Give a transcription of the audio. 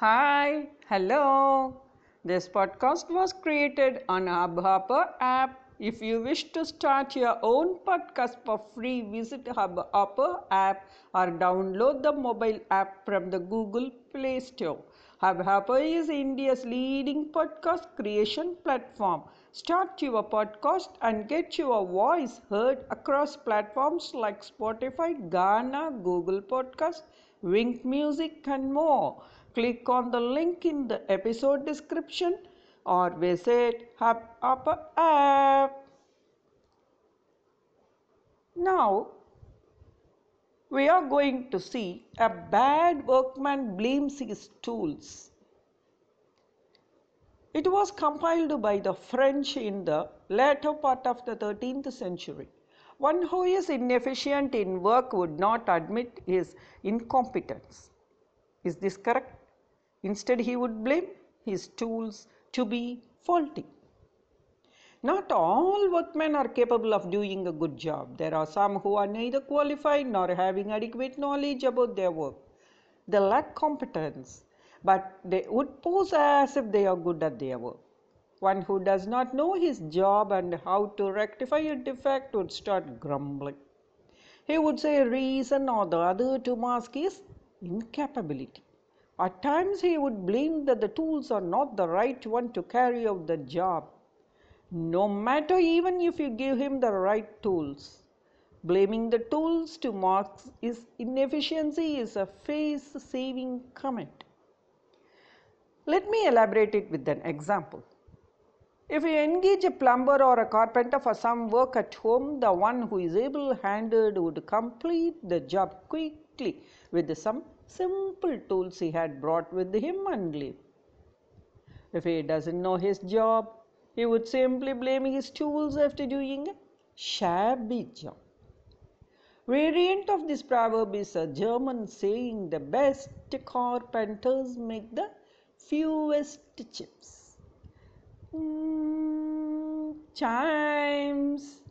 Hi, hello. This podcast was created on Hubhopper app. If you wish to start your own podcast for free, visit Hubhopper app or download the mobile app from the Google Play Store. Hubhopper is India's leading podcast creation platform. Start your podcast and get your voice heard across platforms like Spotify, Gaana, Google Podcast, Wynk Music, and more. Click on the link in the episode description or visit Hubhopper app. Now, we are going to see a bad workman blames his tools. It was compiled by the French in the latter part of the 13th century. One who is inefficient in work would not admit his incompetence. Is this correct? Instead, he would blame his tools to be faulty. Not all workmen are capable of doing a good job. There are some who are neither qualified nor having adequate knowledge about their work. They lack competence, but they would pose as if they are good at their work. One who does not know his job and how to rectify a defect would start grumbling. He would say a reason or the other to mask his incapability. At times he would blame that the tools are not the right one to carry out the job. No matter even if you give him the right tools. Blaming the tools to mask his inefficiency is a face saving comment. Let me elaborate it with an example. If you engage a plumber or a carpenter for some work at home, the one who is able handed would complete the job quickly with some simple tools he had brought with him and leave. If he doesn't know his job, he would simply blame his tools after doing a shabby job. Variant of this proverb is a German saying the best carpenters make the fewest chips. Mm, chimes.